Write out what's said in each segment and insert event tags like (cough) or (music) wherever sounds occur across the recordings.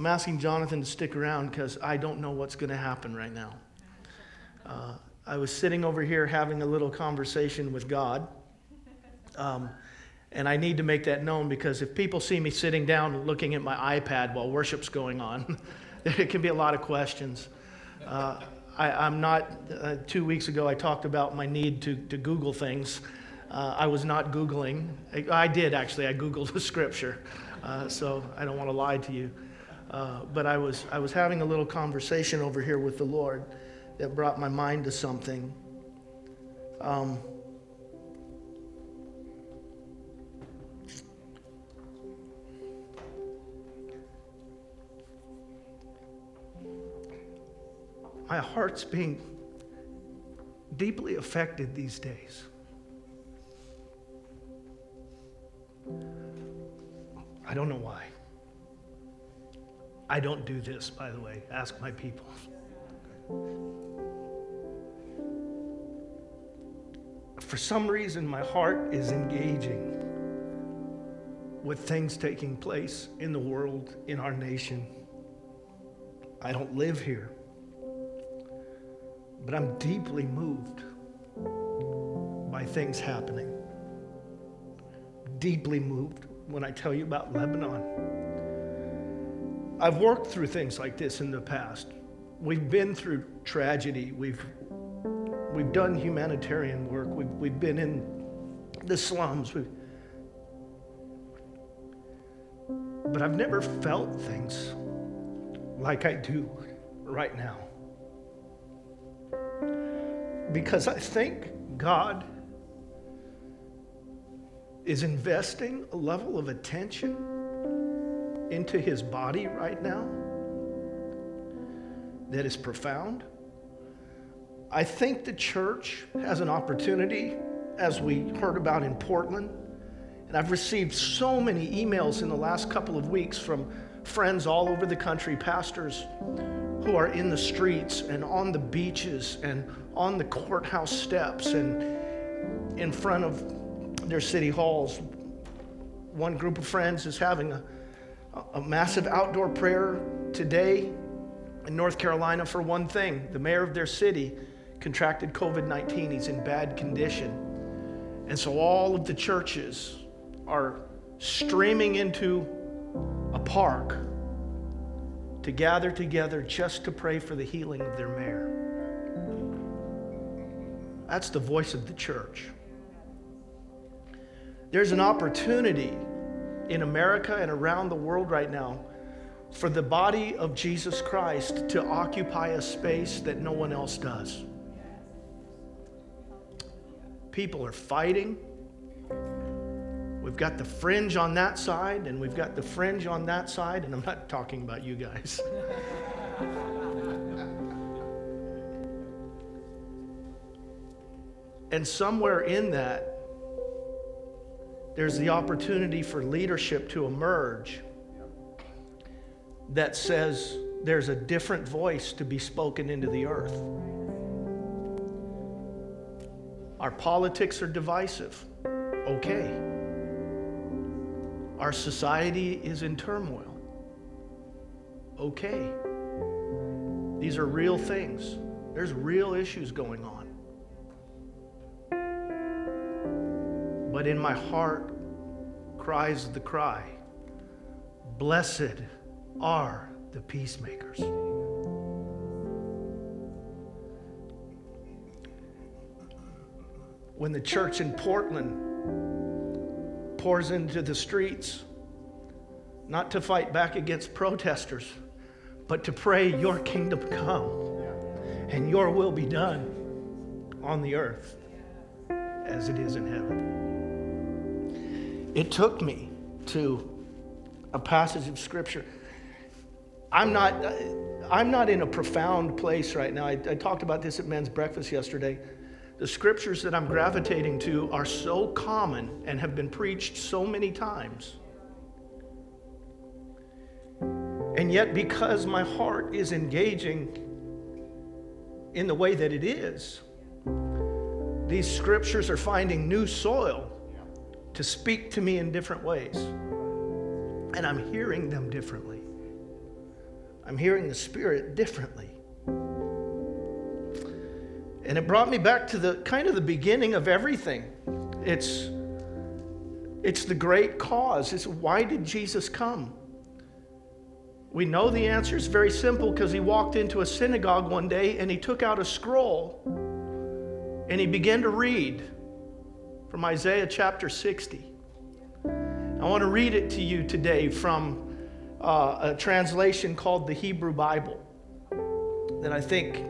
I'm asking Jonathan to stick around because I don't know what's going to happen right now. Uh, I was sitting over here having a little conversation with God. Um, and I need to make that known because if people see me sitting down looking at my iPad while worship's going on, (laughs) there can be a lot of questions. Uh, I, am not, uh, two weeks ago, I talked about my need to, to Google things. Uh, I was not Googling. I, I, did actually, I Googled (laughs) the scripture, uh, so I don't want to lie to you. Uh, but I was, I was having a little conversation over here with the Lord that brought my mind to something. Um, my heart's being deeply affected these days. I don't know why. I don't do this, by the way. Ask my people. For some reason, my heart is engaging with things taking place in the world, in our nation. I don't live here. But I'm deeply moved by things happening. Deeply moved when I tell you about Lebanon. I've worked through things like this in the past. We've been through tragedy. We've, we've done humanitarian work. We've, we've been in the slums. We've, but I've never felt things like I do right now because I think God is investing a level of attention into his body right now that is profound. I think the church has an opportunity, as we heard about in Portland. And I've received so many emails in the last couple of weeks from friends all over the country, pastors who are in the streets and on the beaches and on the courthouse steps and in front of their city halls. One group of friends is having a, a massive outdoor prayer today in North Carolina for one thing. The mayor of their city contracted COVID 19, he's in bad condition. And so all of the churches are streaming into a park to gather together just to pray for the healing of their mayor. That's the voice of the church. There's an opportunity in America and around the world right now for the body of Jesus Christ to occupy a space that no one else does. People are fighting. We've got the fringe on that side, and we've got the fringe on that side, and I'm not talking about you guys. (laughs) and somewhere in that, there's the opportunity for leadership to emerge that says there's a different voice to be spoken into the earth. Our politics are divisive. Okay. Our society is in turmoil. Okay. These are real things. There's real issues going on. But in my heart cries the cry Blessed are the peacemakers. When the church in Portland pours into the streets, not to fight back against protesters, but to pray, Your kingdom come and Your will be done on the earth as it is in heaven. It took me to a passage of scripture. I'm not, I'm not in a profound place right now. I, I talked about this at men's breakfast yesterday. The scriptures that I'm gravitating to are so common and have been preached so many times. And yet, because my heart is engaging in the way that it is, these scriptures are finding new soil to speak to me in different ways. And I'm hearing them differently. I'm hearing the Spirit differently. And it brought me back to the kind of the beginning of everything. It's it's the great cause. It's why did Jesus come? We know the answer is very simple because he walked into a synagogue one day and he took out a scroll and he began to read from Isaiah chapter 60. I want to read it to you today from uh, a translation called the Hebrew Bible that I think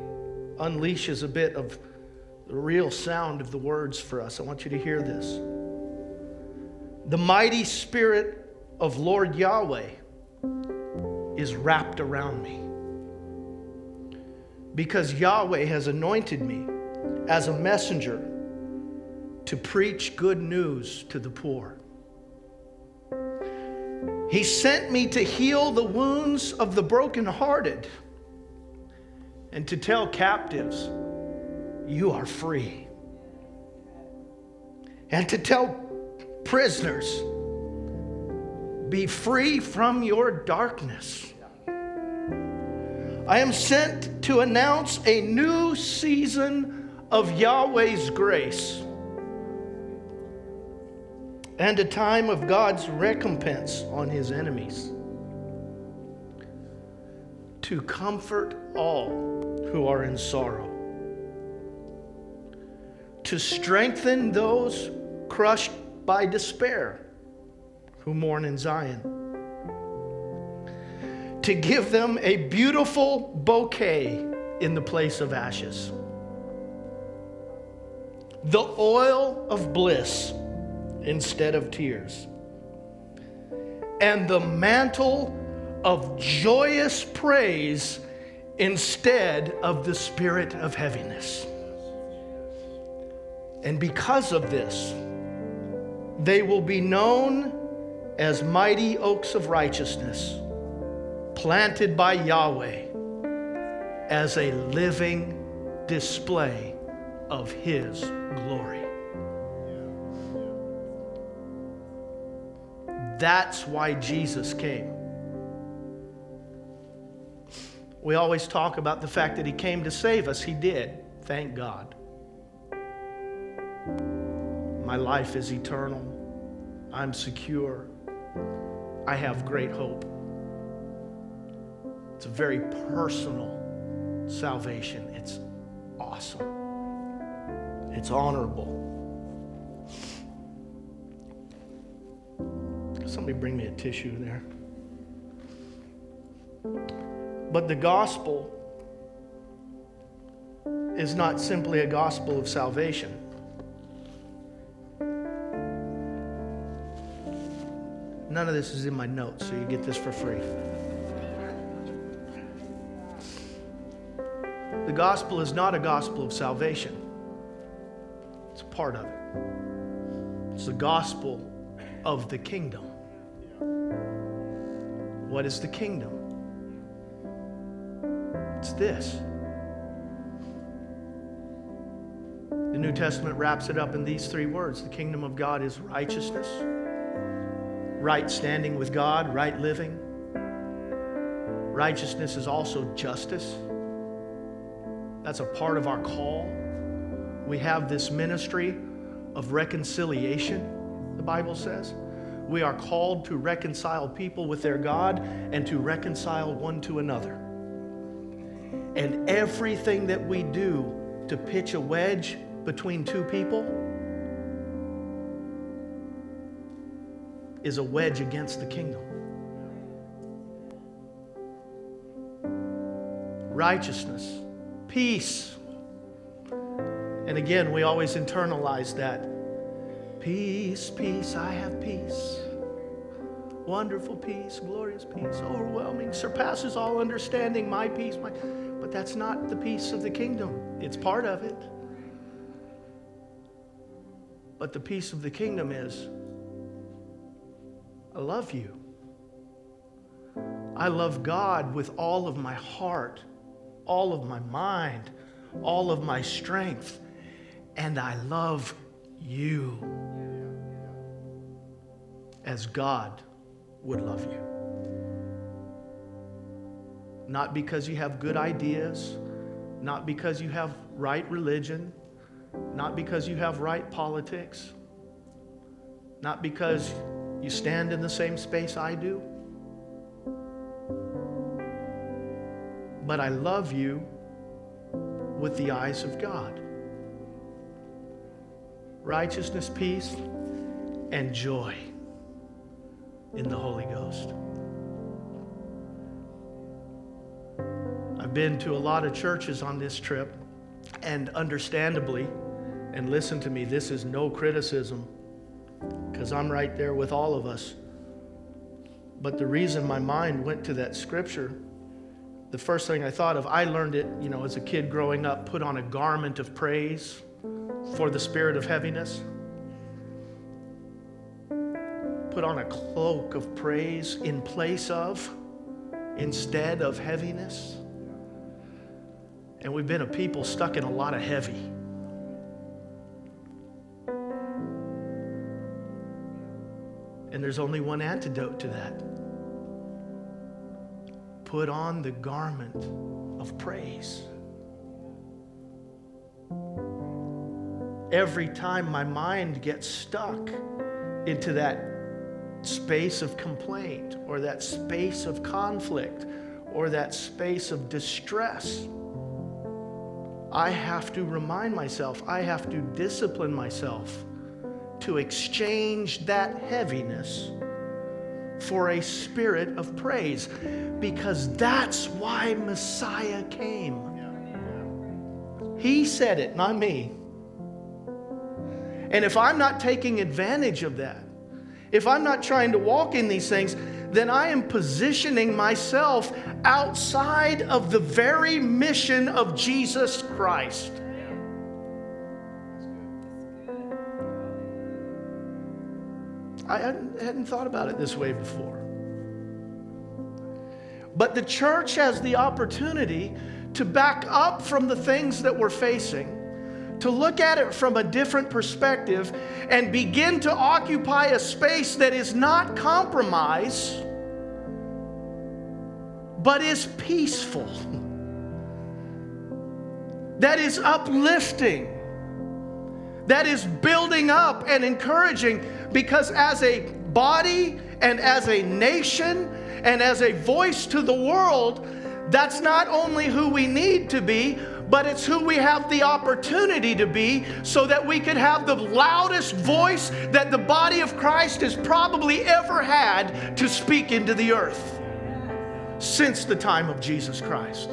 unleashes a bit of the real sound of the words for us. I want you to hear this. The mighty spirit of Lord Yahweh is wrapped around me. Because Yahweh has anointed me as a messenger to preach good news to the poor. He sent me to heal the wounds of the brokenhearted and to tell captives, You are free. And to tell prisoners, Be free from your darkness. I am sent to announce a new season of Yahweh's grace and a time of God's recompense on his enemies. To comfort all who are in sorrow, to strengthen those crushed by despair who mourn in Zion to give them a beautiful bouquet in the place of ashes. The oil of bliss instead of tears. And the mantle of joyous praise instead of the spirit of heaviness. And because of this, they will be known as mighty oaks of righteousness planted by Yahweh as a living display of His glory. That's why Jesus came. We always talk about the fact that He came to save us. He did. Thank God. My life is eternal. I'm secure. I have great hope. It's a very personal salvation. It's awesome. It's honorable. Somebody bring me a tissue there. But the gospel is not simply a gospel of salvation. None of this is in my notes, so you get this for free. The gospel is not a gospel of salvation, it's a part of it. It's the gospel of the kingdom. What is the kingdom? It's this. The New Testament wraps it up in these three words The kingdom of God is righteousness, right standing with God, right living. Righteousness is also justice. That's a part of our call. We have this ministry of reconciliation, the Bible says. We are called to reconcile people with their God and to reconcile one to another. And everything that we do to pitch a wedge between two people is a wedge against the kingdom. Righteousness peace. And again, we always internalize that. Peace, peace, I have peace. Wonderful peace, glorious peace, overwhelming, surpasses all understanding, my peace, my but that's not the peace of the kingdom. It's part of it. But the peace of the kingdom is I love you. I love God with all of my heart all of my mind, all of my strength, and I love you as God would love you. not because you have good ideas, not because you have right religion, not because you have right politics, not because you stand in the same space I do. But I love you with the eyes of God. Righteousness, peace, and joy in the Holy Ghost. I've been to a lot of churches on this trip, and understandably, and listen to me, this is no criticism because I'm right there with all of us. But the reason my mind went to that scripture, the first thing I thought of, I learned it, you know, as a kid growing up, put on a garment of praise for the spirit of heaviness. Put on a cloak of praise in place of, instead of heaviness. And we've been a people stuck in a lot of heavy. And there's only one antidote to that put on the garment of praise. Every time my mind gets stuck into that space of complaint or that space of conflict or that space of distress, I have to remind myself, I have to discipline myself to exchange that heaviness for a spirit of praise because that's why Messiah came. He said it, not me. And if I'm not taking advantage of that, if I'm not trying to walk in these things, then I am positioning myself outside of the very mission of Jesus Christ. I hadn't, thought about it this way before. But the church has the opportunity to back up from the things that we're facing, to look at it from a different perspective, and begin to occupy a space that is not compromise, but is peaceful, that is uplifting, that is building up and encouraging because as a body and as a nation and as a voice to the world, that's not only who we need to be, but it's who we have the opportunity to be so that we could have the loudest voice that the body of Christ has probably ever had to speak into the earth since the time of Jesus Christ.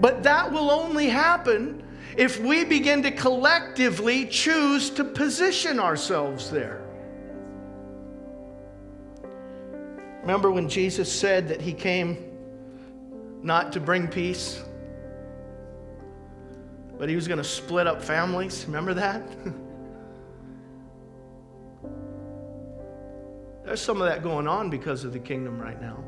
But that will only happen if we begin to collectively choose to position ourselves there. Remember when Jesus said that he came not to bring peace, but he was going to split up families? Remember that? (laughs) There's some of that going on because of the kingdom right now.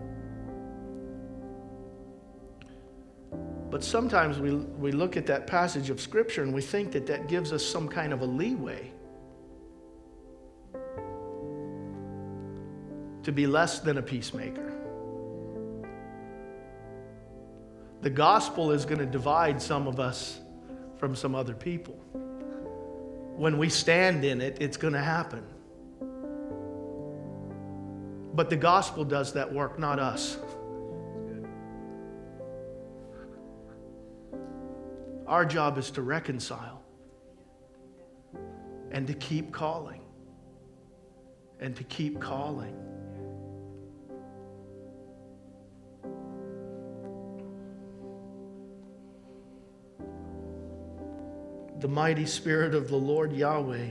But sometimes we, we look at that passage of Scripture and we think that that gives us some kind of a leeway to be less than a peacemaker. The gospel is going to divide some of us from some other people. When we stand in it, it's going to happen. But the gospel does that work, not us. Our job is to reconcile and to keep calling and to keep calling. The mighty Spirit of the Lord Yahweh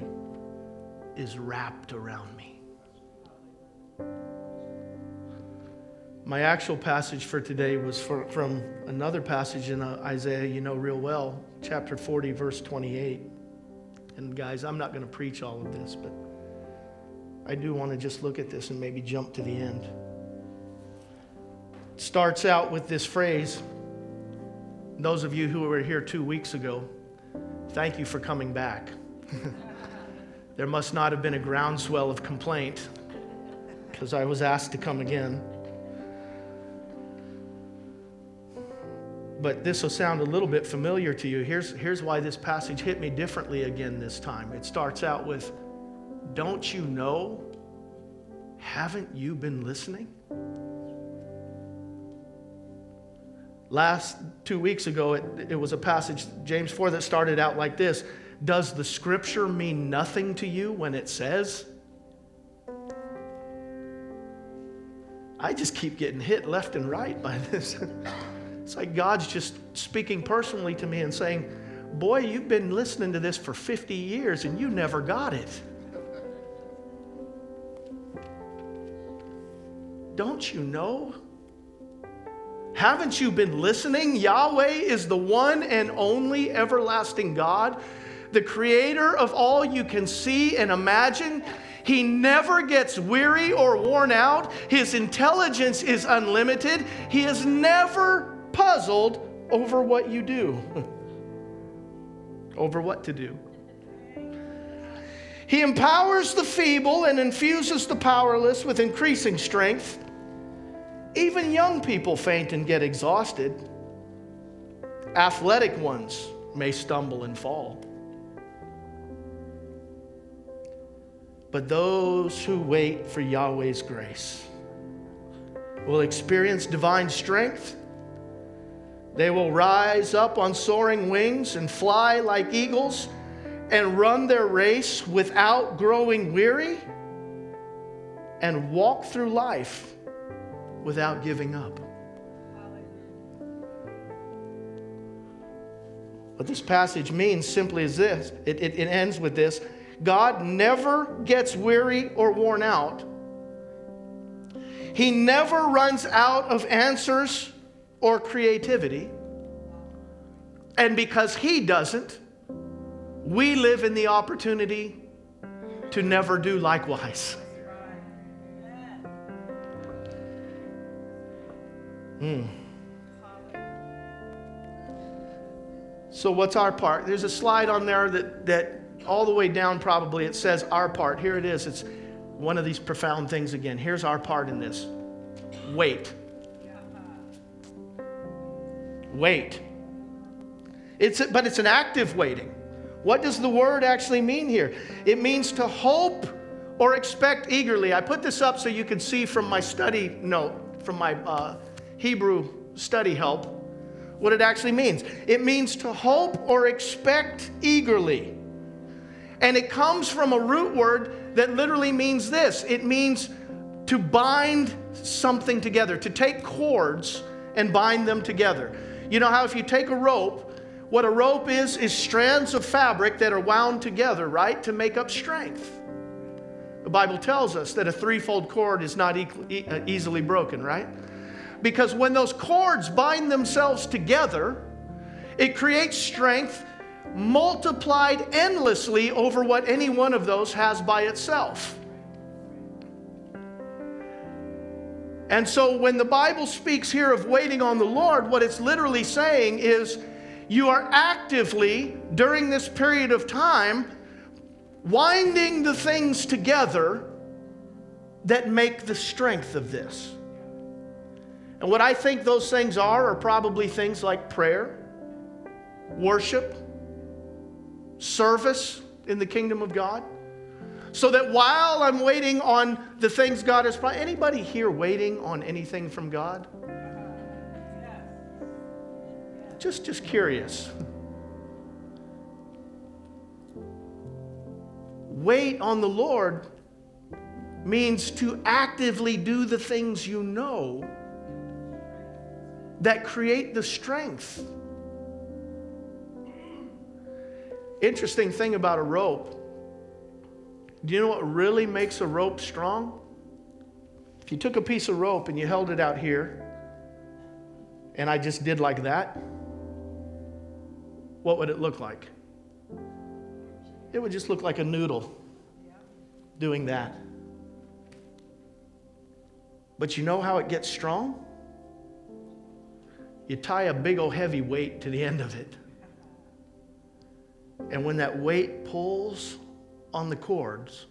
is wrapped around me. My actual passage for today was for, from another passage in uh, Isaiah you know real well, chapter 40, verse 28. And guys, I'm not going to preach all of this, but I do want to just look at this and maybe jump to the end. It starts out with this phrase. Those of you who were here two weeks ago, thank you for coming back. (laughs) there must not have been a groundswell of complaint because I was asked to come again. but this will sound a little bit familiar to you. Here's, here's why this passage hit me differently again this time. It starts out with, Don't you know? Haven't you been listening? Last two weeks ago, it, it was a passage, James 4, that started out like this Does the scripture mean nothing to you when it says? I just keep getting hit left and right by (laughs) this. it's like God's just speaking personally to me and saying, Boy, you've been listening to this for 50 years and you never got it. Don't you know? Haven't you been listening? Yahweh is the one and only everlasting God, the creator of all you can see and imagine. He never gets weary or worn out. His intelligence is unlimited. He is never puzzled over what you do, (laughs) over what to do. He empowers the feeble and infuses the powerless with increasing strength. Even young people faint and get exhausted. Athletic ones may stumble and fall. But those who wait for Yahweh's grace will experience divine strength. They will rise up on soaring wings and fly like eagles and run their race without growing weary and walk through life without giving up. What this passage means simply is this it, it, it ends with this God never gets weary or worn out. He never runs out of answers or creativity. And because He doesn't, we live in the opportunity to never do likewise. (laughs) Mm. So, what's our part? There's a slide on there that, that all the way down, probably, it says our part. Here it is. It's one of these profound things again. Here's our part in this wait. Wait. It's, but it's an active waiting. What does the word actually mean here? It means to hope or expect eagerly. I put this up so you can see from my study note, from my uh, Hebrew study help, what it actually means. It means to hope or expect eagerly. And it comes from a root word that literally means this it means to bind something together, to take cords and bind them together. You know how if you take a rope, what a rope is, is strands of fabric that are wound together, right, to make up strength. The Bible tells us that a threefold cord is not e- uh, easily broken, right? Because when those cords bind themselves together, it creates strength multiplied endlessly over what any one of those has by itself. And so when the Bible speaks here of waiting on the Lord, what it's literally saying is you are actively, during this period of time, winding the things together that make the strength of this. And what I think those things are are probably things like prayer, worship, service in the kingdom of God. So that while I'm waiting on the things God has promised, anybody here waiting on anything from God? Just, just curious. Wait on the Lord means to actively do the things you know that create the strength Interesting thing about a rope. Do you know what really makes a rope strong? If you took a piece of rope and you held it out here, and I just did like that, what would it look like? It would just look like a noodle doing that. But you know how it gets strong? You tie a big old heavy weight to the end of it. And when that weight pulls on the cords,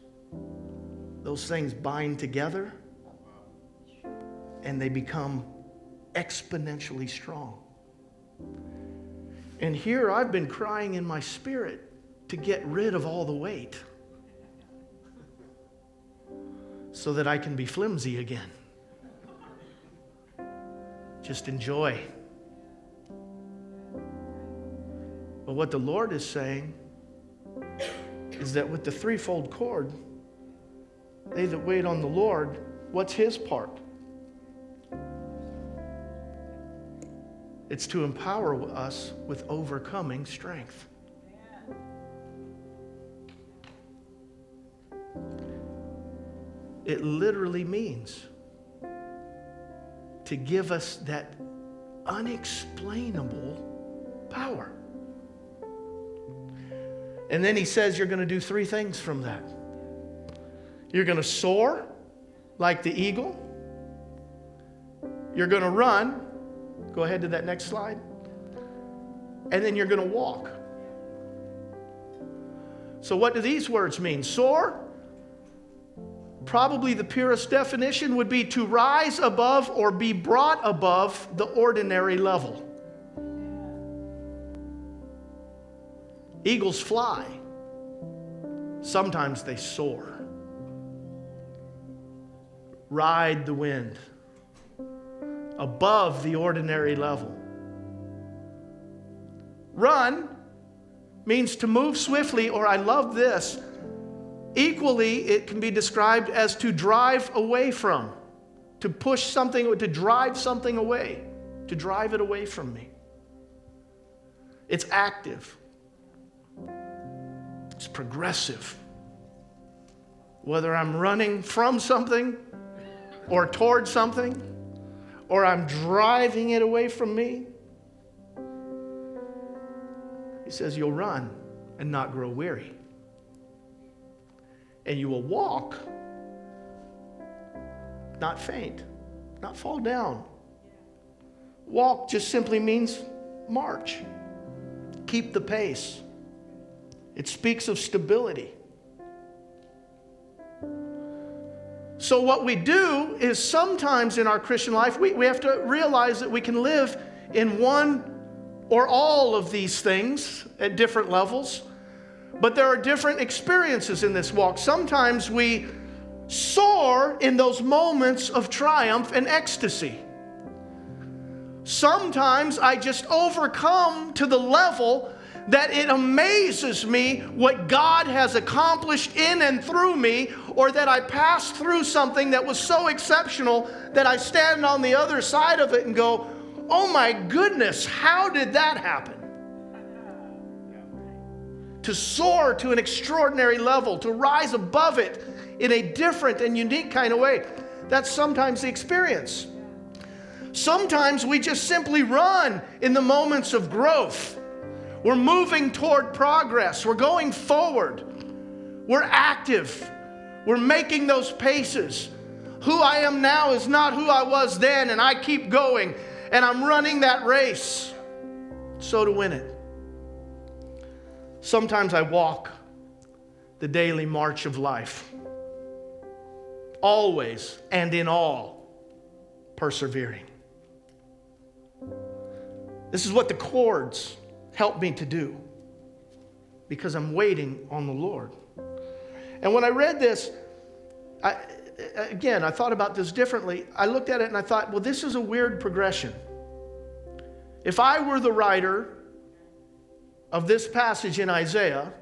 those things bind together and they become exponentially strong. And here I've been crying in my spirit to get rid of all the weight so that I can be flimsy again. Just enjoy. But what the Lord is saying is that with the threefold cord, they that wait on the Lord, what's his part? It's to empower us with overcoming strength. It literally means to give us that unexplainable power. And then he says you're going to do three things from that. You're going to soar like the eagle. You're going to run. Go ahead to that next slide. And then you're going to walk. So, what do these words mean? Soar, probably the purest definition would be to rise above or be brought above the ordinary level. Eagles fly, sometimes they soar. Ride the wind above the ordinary level. Run means to move swiftly, or I love this. Equally, it can be described as to drive away from, to push something, to drive something away, to drive it away from me. It's active. It's progressive. Whether I'm running from something or towards something, or I'm driving it away from me, he says, You'll run and not grow weary. And you will walk, not faint, not fall down. Walk just simply means march, keep the pace. It speaks of stability. So, what we do is sometimes in our Christian life, we, we have to realize that we can live in one or all of these things at different levels, but there are different experiences in this walk. Sometimes we soar in those moments of triumph and ecstasy. Sometimes I just overcome to the level that it amazes me what God has accomplished in and through me, or that I passed through something that was so exceptional that I stand on the other side of it and go, oh my goodness, how did that happen? To soar to an extraordinary level, to rise above it in a different and unique kind of way. That's sometimes the experience. Sometimes we just simply run in the moments of growth we're moving toward progress. We're going forward. We're active. We're making those paces. Who I am now is not who I was then, and I keep going, and I'm running that race so to win it. Sometimes I walk the daily march of life, always and in all, persevering. This is what the cords help me to do because I'm waiting on the Lord. And when I read this, I, again, I thought about this differently. I looked at it and I thought, well, this is a weird progression. If I were the writer of this passage in Isaiah,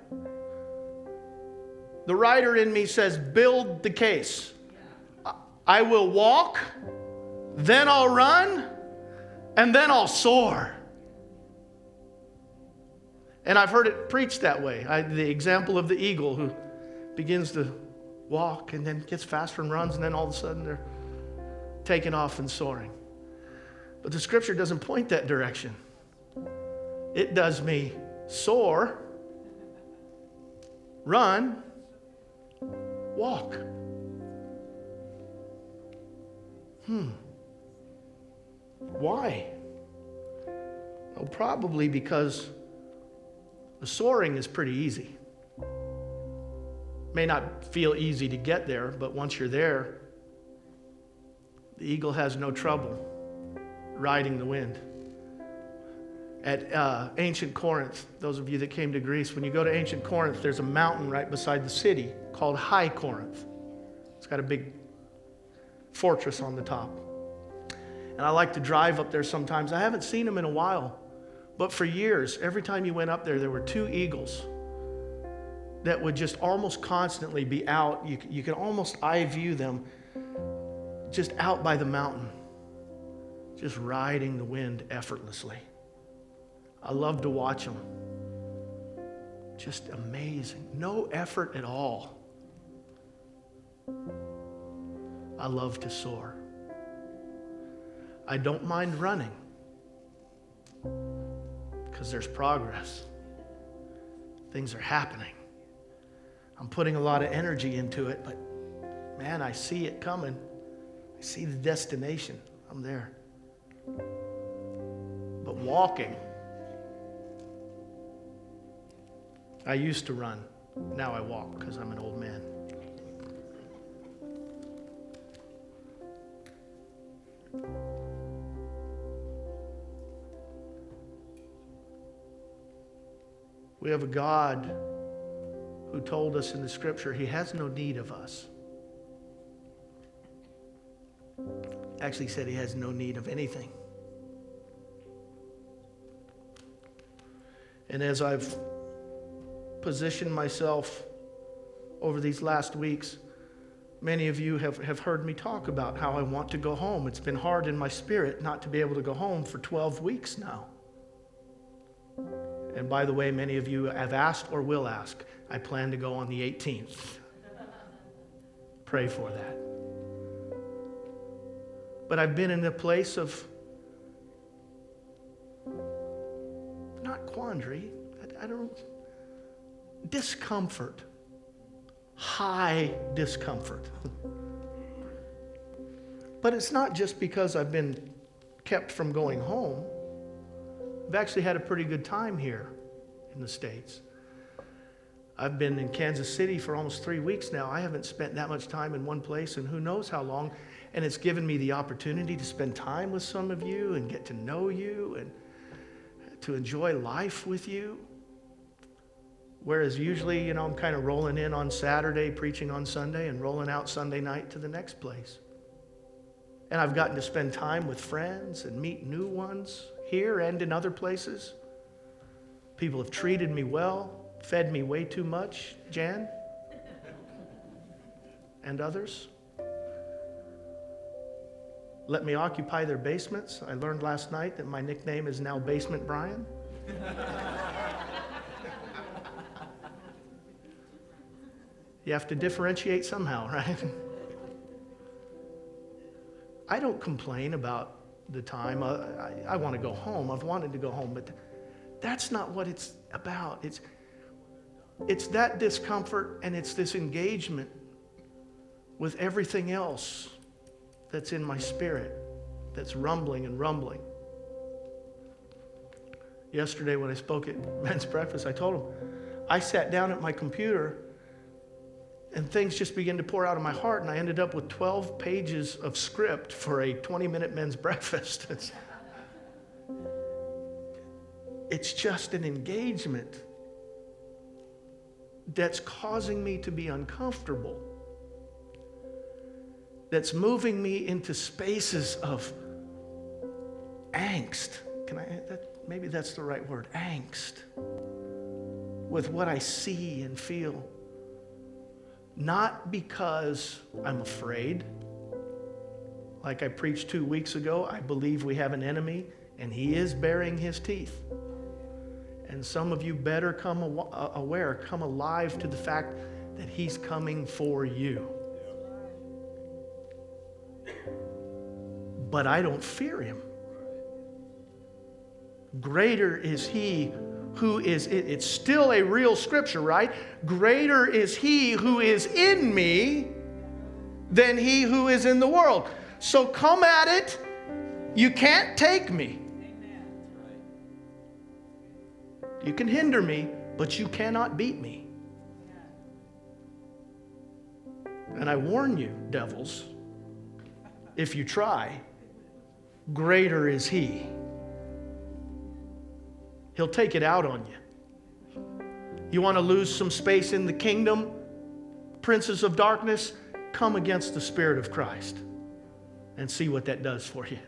the writer in me says, build the case. I will walk, then I'll run, and then I'll soar. And I've heard it preached that way. I, the example of the eagle who begins to walk and then gets faster and runs, and then all of a sudden they're taking off and soaring. But the scripture doesn't point that direction. It does me soar, run, walk. Hmm. Why? Well, probably because the soaring is pretty easy. May not feel easy to get there, but once you're there, the eagle has no trouble riding the wind. at uh, ancient Corinth, those of you that came to Greece, when you go to ancient Corinth, there's a mountain right beside the city called High Corinth. It's got a big fortress on the top. And I like to drive up there sometimes. I haven't seen them in a while, but for years, every time you went up there, there were two eagles that would just almost constantly be out. You, you could almost eye view them just out by the mountain, just riding the wind effortlessly. I love to watch them. Just amazing. No effort at all. I love to soar. I don't mind running because there's progress. Things are happening. I'm putting a lot of energy into it, but man, I see it coming. I see the destination. I'm there. But walking, I used to run. Now I walk because I'm an old man. We have a God who told us in the scripture he has no need of us. Actually, said he has no need of anything. And as I've positioned myself over these last weeks, many of you have, have heard me talk about how I want to go home. It's been hard in my spirit not to be able to go home for 12 weeks now. And by the way, many of you have asked or will ask. I plan to go on the 18th. Pray for that. But I've been in a place of not quandary, I, I don't, discomfort, high discomfort. but it's not just because I've been kept from going home. I've actually had a pretty good time here in the States. I've been in Kansas City for almost three weeks now. I haven't spent that much time in one place and who knows how long. And it's given me the opportunity to spend time with some of you and get to know you and to enjoy life with you. Whereas usually, you know, I'm kind of rolling in on Saturday, preaching on Sunday, and rolling out Sunday night to the next place. And I've gotten to spend time with friends and meet new ones here and in other places. People have treated me well, fed me way too much, Jan, and others. Let me occupy their basements. I learned last night that my nickname is now Basement Brian. you have to differentiate somehow, (laughs) right? I don't complain about the time. I, I, I want to go home. I've wanted to go home, but that's not what it's about. It's, it's that discomfort and it's this engagement with everything else that's in my spirit that's rumbling and rumbling. Yesterday, when I spoke at (laughs) men's breakfast, I told them I sat down at my computer and things just began to pour out of my heart, and I ended up with 12 pages of script for a 20 minute men's (laughs) breakfast. It's, just an engagement that's causing me to be uncomfortable, that's moving me into spaces of angst. Can I, that, maybe that's the right word, angst, with what I see and feel. Not because I'm afraid. Like I preached two weeks ago, I believe we have an enemy and he is baring his teeth. And some of you better come uh, aware, come alive to the fact that He's coming for you. But I don't fear Him. Greater is He who is, it. it's still a real scripture, right? Greater is He who is in me than He who is in the world. So come at it. You can't take me. You can hinder me, but you cannot beat me. And I warn you, devils, if you try, greater is he He'll take it out on you. You want to lose some space in the kingdom? Princes of darkness, come against the Spirit of Christ and see what that does for you.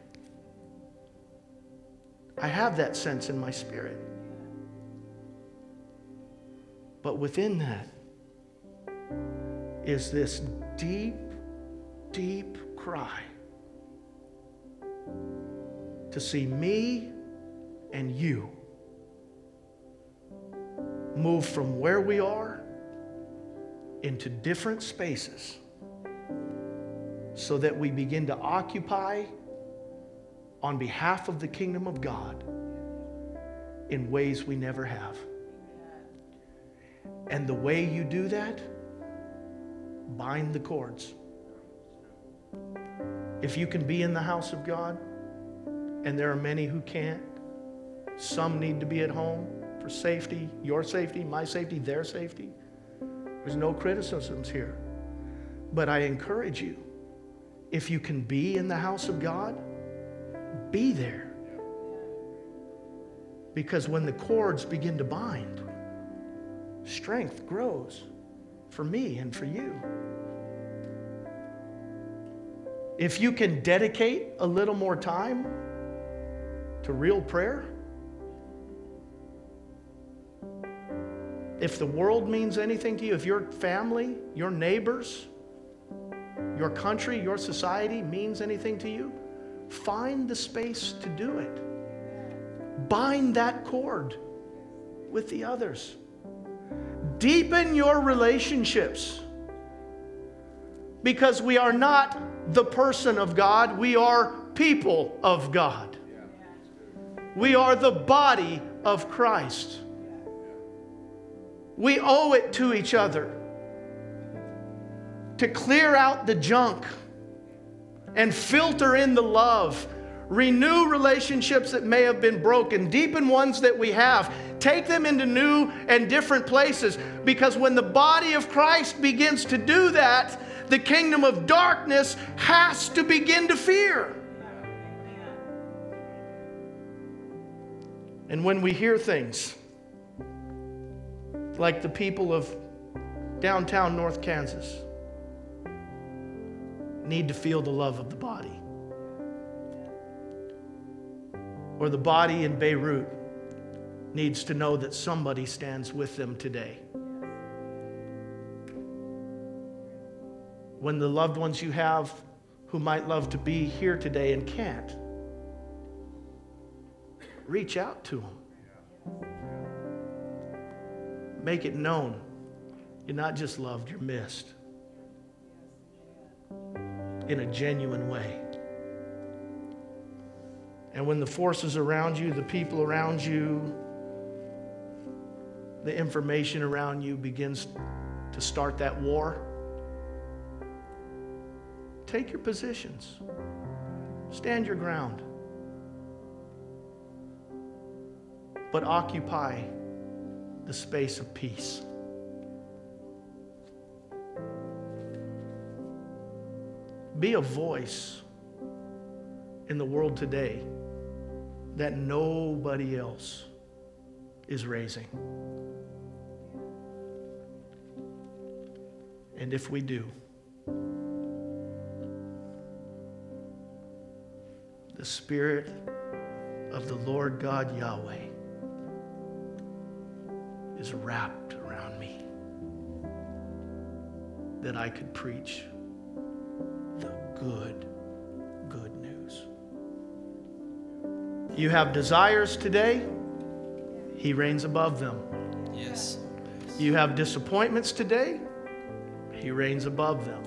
I have that sense in my spirit. But within that is this deep, deep cry to see me and you move from where we are into different spaces so that we begin to occupy on behalf of the kingdom of God in ways we never have. And the way you do that, bind the cords. If you can be in the house of God, and there are many who can't, some need to be at home for safety, your safety, my safety, their safety. There's no criticisms here. But I encourage you, if you can be in the house of God, be there. Because when the cords begin to bind, strength grows for me and for you. If you can dedicate a little more time to real prayer, if the world means anything to you, if your family, your neighbors, your country, your society means anything to you, find the space to do it. Bind that cord with the others. Deepen your relationships. Because we are not the person of God, we are people of God. We are the body of Christ. We owe it to each other to clear out the junk and filter in the love. Renew relationships that may have been broken, deepen ones that we have, take them into new and different places. Because when the body of Christ begins to do that, the kingdom of darkness has to begin to fear. And when we hear things like the people of downtown North Kansas need to feel the love of the body, or the body in Beirut needs to know that somebody stands with them today. When the loved ones you have who might love to be here today and can't, reach out to them. Make it known. You're not just loved, you're missed. In a genuine way. And when the forces around you, the people around you, the information around you begins to start that war, take your positions, stand your ground, but occupy the space of peace. Be a voice in the world today that nobody else is raising. And if we do, the Spirit of the Lord God Yahweh is wrapped around me that I could preach the good, good news. You have desires today, He reigns above them. Yes. You have disappointments today, He reigns above them.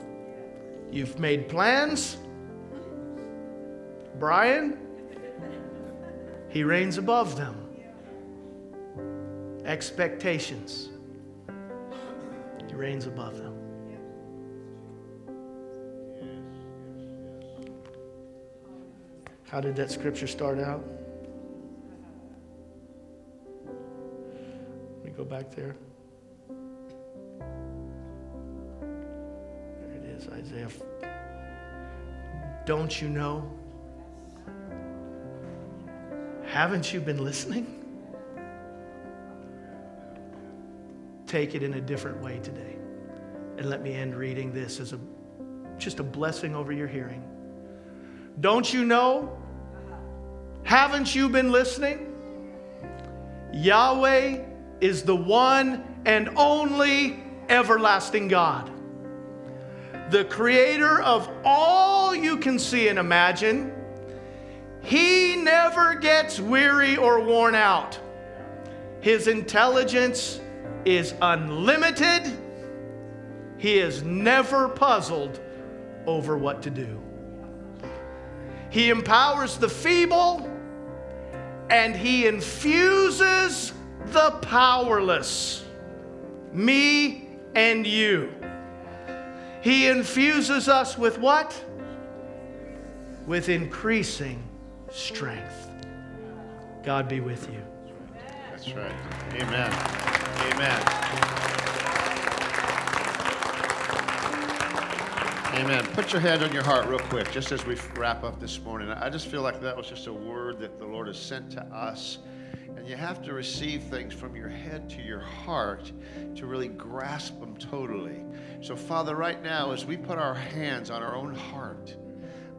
You've made plans, Brian, He reigns above them. Expectations, He reigns above them. How did that scripture start out? Let me go back there. There it is, Isaiah. Don't you know? Haven't you been listening? Take it in a different way today. And let me end reading this as a just a blessing over your hearing. Don't you know? Haven't you been listening? Yahweh is the one and only everlasting God, the creator of all you can see and imagine. He never gets weary or worn out. His intelligence is unlimited. He is never puzzled over what to do. He empowers the feeble and he infuses the powerless, me and you. He infuses us with what? With increasing strength. God be with you. That's right. Amen. Amen. Amen. Put your hand on your heart real quick, just as we wrap up this morning. I just feel like that was just a word that the Lord has sent to us. And you have to receive things from your head to your heart to really grasp them totally. So, Father, right now, as we put our hands on our own heart,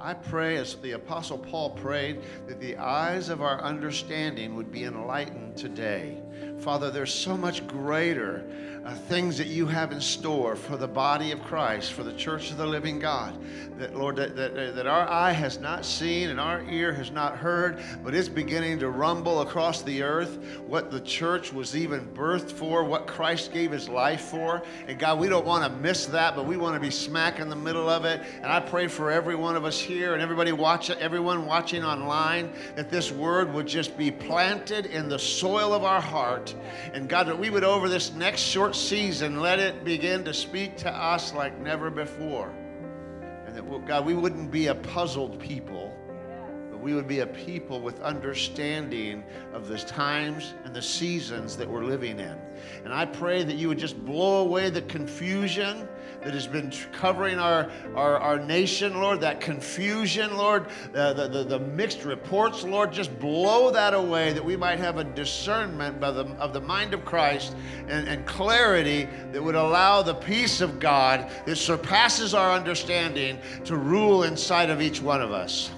I pray, as the Apostle Paul prayed, that the eyes of our understanding would be enlightened today. Father, there's so much greater uh, things that you have in store for the body of Christ, for the church of the living God. That, Lord, that, that, that our eye has not seen and our ear has not heard, but it's beginning to rumble across the earth what the church was even birthed for, what Christ gave his life for. And God, we don't want to miss that, but we want to be smack in the middle of it. And I pray for every one of us here and everybody watching, everyone watching online, that this word would just be planted in the soil of our heart. And God, that we would over this next short season, let it begin to speak to us like never before. And that, God, we wouldn't be a puzzled people, but we would be a people with understanding of the times and the seasons that we're living in. And I pray that you would just blow away the confusion that has been covering our, our, our nation, Lord, that confusion, Lord, the, the, the, mixed reports, Lord, just blow that away that we might have a discernment by the, of the mind of Christ and, and clarity that would allow the peace of God that surpasses our understanding to rule inside of each one of us.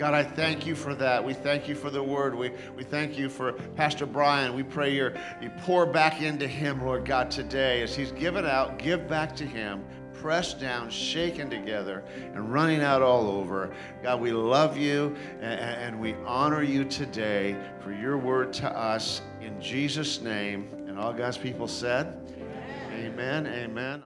God, I thank you for that. We thank you for the word. We, we thank you for Pastor Brian. We pray you you pour back into him, Lord God, today. As he's given out, give back to him, pressed down, shaken together, and running out all over. God, we love you and, and we honor you today for your word to us in Jesus' name. And all God's people said, Amen. Amen. amen.